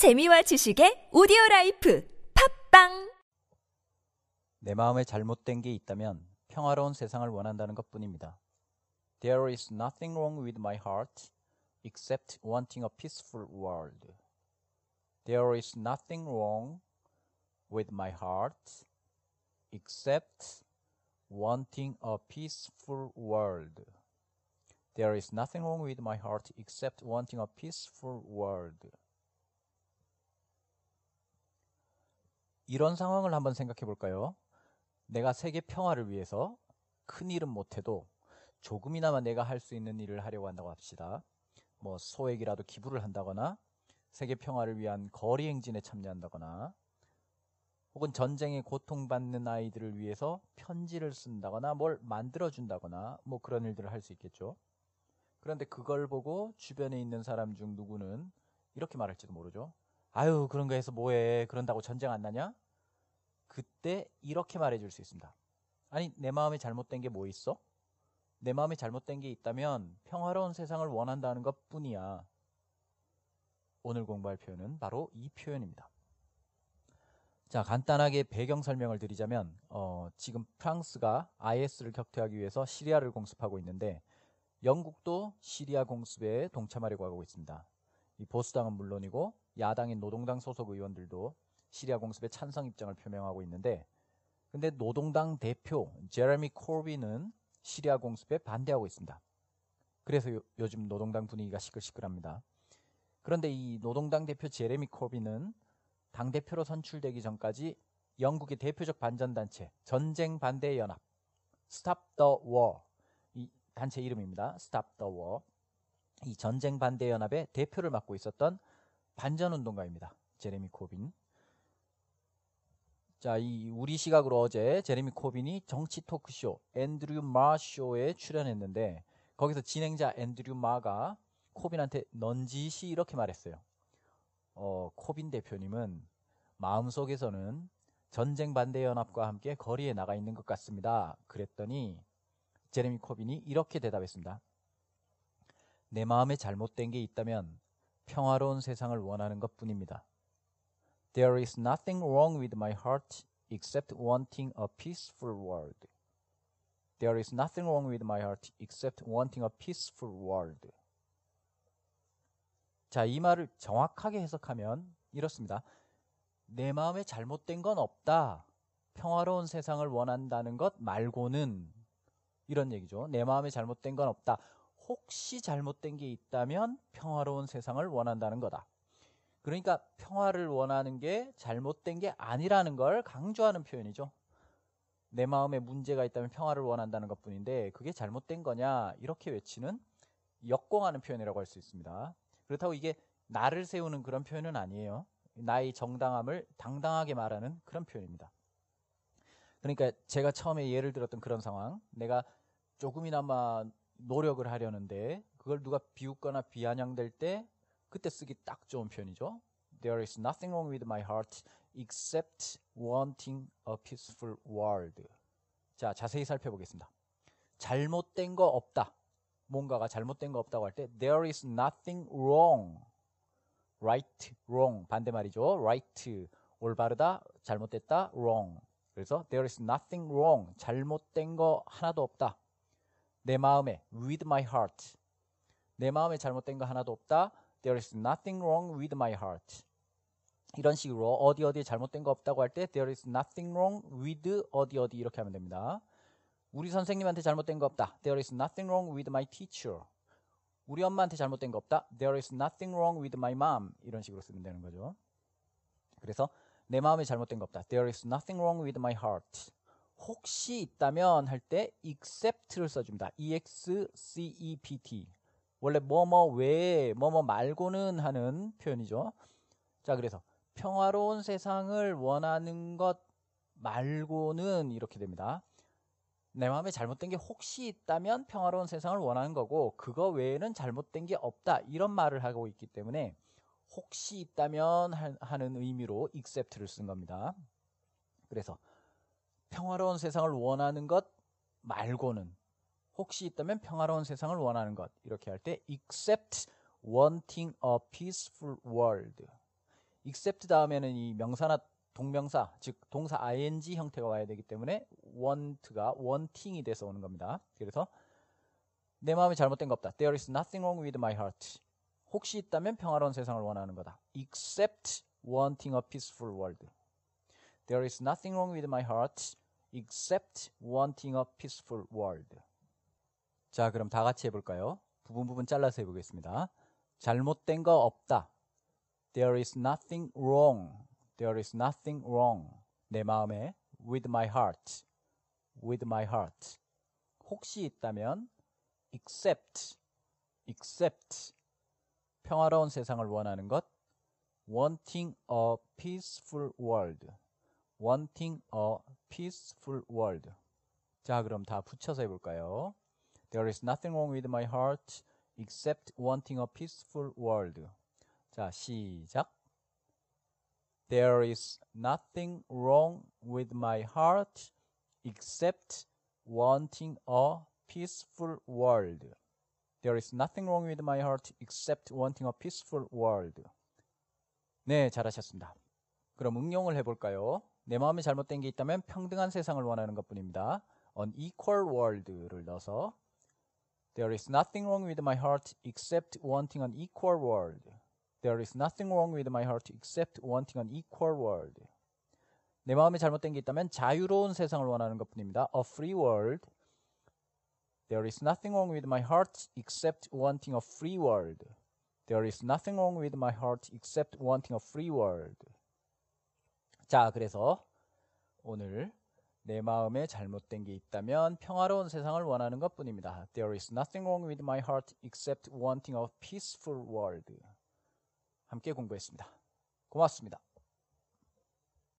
재미와 지식의 오디오 라이프 팝빵 내 마음에 잘못된 게 있다면 평화로운 세상을 원한다는 것 뿐입니다. There is nothing wrong with my heart except wanting a peaceful world. There is nothing wrong with my heart except wanting a peaceful world. There is nothing wrong with my heart except wanting a peaceful world. 이런 상황을 한번 생각해 볼까요? 내가 세계 평화를 위해서 큰 일은 못해도 조금이나마 내가 할 수 있는 일을 하려고 한다고 합시다. 뭐 소액이라도 기부를 한다거나 세계 평화를 위한 거리 행진에 참여한다거나 혹은 전쟁에 고통받는 아이들을 위해서 편지를 쓴다거나 뭘 만들어 준다거나 뭐 그런 일들을 할 수 있겠죠. 그런데 그걸 보고 주변에 있는 사람 중 누구는 이렇게 말할지도 모르죠. 아유, 그런 거 해서 뭐해. 그런다고 전쟁 안 나냐? 그때 이렇게 말해 줄 수 있습니다. 아니, 내 마음에 잘못된 게 뭐 있어? 내 마음에 잘못된 게 있다면 평화로운 세상을 원한다는 것 뿐이야. 오늘 공부할 표현은 바로 이 표현입니다. 자, 간단하게 배경 설명을 드리자면, 어, 지금 프랑스가 IS를 격퇴하기 위해서 시리아를 공습하고 있는데, 영국도 시리아 공습에 동참하려고 하고 있습니다. 이 보수당은 물론이고, 야당인 노동당 소속 의원들도 시리아 공습에 찬성 입장을 표명하고 있는데, 근데 노동당 대표 제레미 코비는 시리아 공습에 반대하고 있습니다. 그래서 요, 요즘 노동당 분위기가 시끌시끌합니다. 그런데 이 노동당 대표 제레미 코비는 당 대표로 선출되기 전까지 영국의 대표적 반전 단체 전쟁 반대 연합 Stop the War 이 단체 이름입니다. Stop the War 이 전쟁 반대 연합의 대표를 맡고 있었던 반전 운동가입니다. 제레미 코빈 자, 이 우리 시각으로 어제 제레미 코빈이 정치 토크쇼 앤드류 마 쇼에 출연했는데 거기서 진행자 앤드류 마가 코빈한테 넌지시 이렇게 말했어요. 어, 코빈 대표님은 마음속에서는 전쟁 반대 연합과 함께 거리에 나가 있는 것 같습니다. 그랬더니 제레미 코빈이 이렇게 대답했습니다. 내 마음에 잘못된 게 있다면 평화로운 세상을 원하는 것 뿐입니다. There is nothing wrong with my heart except wanting a peaceful world. There is nothing wrong with my heart except wanting a peaceful world. 자, 이 말을 정확하게 해석하면 이렇습니다. 내 마음에 잘못된 건 없다. 평화로운 세상을 원한다는 것 말고는 이런 얘기죠. 내 마음에 잘못된 건 없다. 혹시 잘못된 게 있다면 평화로운 세상을 원한다는 거다. 그러니까 평화를 원하는 게 잘못된 게 아니라는 걸 강조하는 표현이죠. 내 마음에 문제가 있다면 평화를 원한다는 것 뿐인데 그게 잘못된 거냐 이렇게 외치는 역공하는 표현이라고 할 수 있습니다. 그렇다고 이게 나를 세우는 그런 표현은 아니에요. 나의 정당함을 당당하게 말하는 그런 표현입니다. 그러니까 제가 처음에 예를 들었던 그런 상황, 내가 조금이나마 노력을 하려는데 그걸 누가 비웃거나 비아냥될 때 그때 쓰기 딱 좋은 표현이죠. There is nothing wrong with my heart except wanting a peaceful world. 자, 자세히 살펴보겠습니다. 잘못된 거 없다. 뭔가가 잘못된 거 없다고 할 때 there is nothing wrong. right, wrong 반대말이죠. right 올바르다, 잘못됐다, wrong. 그래서 there is nothing wrong. 잘못된 거 하나도 없다. 내 마음에 with my heart. 내 마음에 잘못된 거 하나도 없다. There is nothing wrong with my heart. 이런 식으로 어디 어디 잘못된 거 없다고 할 때 there is nothing wrong with 어디 어디 이렇게 하면 됩니다. 우리 선생님한테 잘못된 거 없다. There is nothing wrong with my teacher. 우리 엄마한테 잘못된 거 없다. There is nothing wrong with my mom. 이런 식으로 쓰면 되는 거죠. 그래서 내 마음에 잘못된 거 없다. There is nothing wrong with my heart. 혹시 있다면 할 때 except를 써줍니다. E-X-C-E-P-T. 원래 뭐뭐 외에 뭐뭐 말고는 하는 표현이죠. 자, 그래서 평화로운 세상을 원하는 것 말고는 이렇게 됩니다. 내 마음에 잘못된 게 혹시 있다면 평화로운 세상을 원하는 거고 그거 외에는 잘못된 게 없다 이런 말을 하고 있기 때문에 혹시 있다면 하는 의미로 except를 쓴 겁니다. 그래서 평화로운 세상을 원하는 것 말고는 혹시 있다면 평화로운 세상을 원하는 것 이렇게 할 때 except wanting a peaceful world except 다음에는 이 명사나 동명사, 즉 동사 ing 형태가 와야 되기 때문에 want가 wanting이 돼서 오는 겁니다. 그래서 내 마음이 잘못된 거 없다. There is nothing wrong with my heart. 혹시 있다면 평화로운 세상을 원하는 거다. Except wanting a peaceful world. There is nothing wrong with my heart except wanting a peaceful world. 자, 그럼 다 같이 해볼까요? 부분 부분 잘라서 해보겠습니다. 잘못된 거 없다. There is nothing wrong. There is nothing wrong. 내 마음에 with my heart. with my heart. 혹시 있다면 except except 평화로운 세상을 원하는 것 wanting a peaceful world. wanting a peaceful world. 자, 그럼 다 붙여서 해 볼까요? There is nothing wrong with my heart except wanting a peaceful world. 자, 시작. There is nothing wrong with my heart except wanting a peaceful world. There is nothing wrong with my heart except wanting a peaceful world. 네, 잘하셨습니다. 그럼 응용을 해볼까요? 내 마음에 잘못된 게 있다면 평등한 세상을 원하는 것 뿐입니다. An equal world를 넣어서 There is nothing wrong with my heart except wanting an equal world. There is nothing wrong with my heart except wanting an equal world. 내 마음에 잘못된 게 있다면 자유로운 세상을 원하는 것 뿐입니다. A free world. There is nothing wrong with my heart except wanting a free world. There is nothing wrong with my heart except wanting a free world. 자, 그래서 오늘 내 마음에 잘못된 게 있다면 평화로운 세상을 원하는 것 뿐입니다. There is nothing wrong with my heart except wanting a peaceful world. 함께 공부했습니다. 고맙습니다.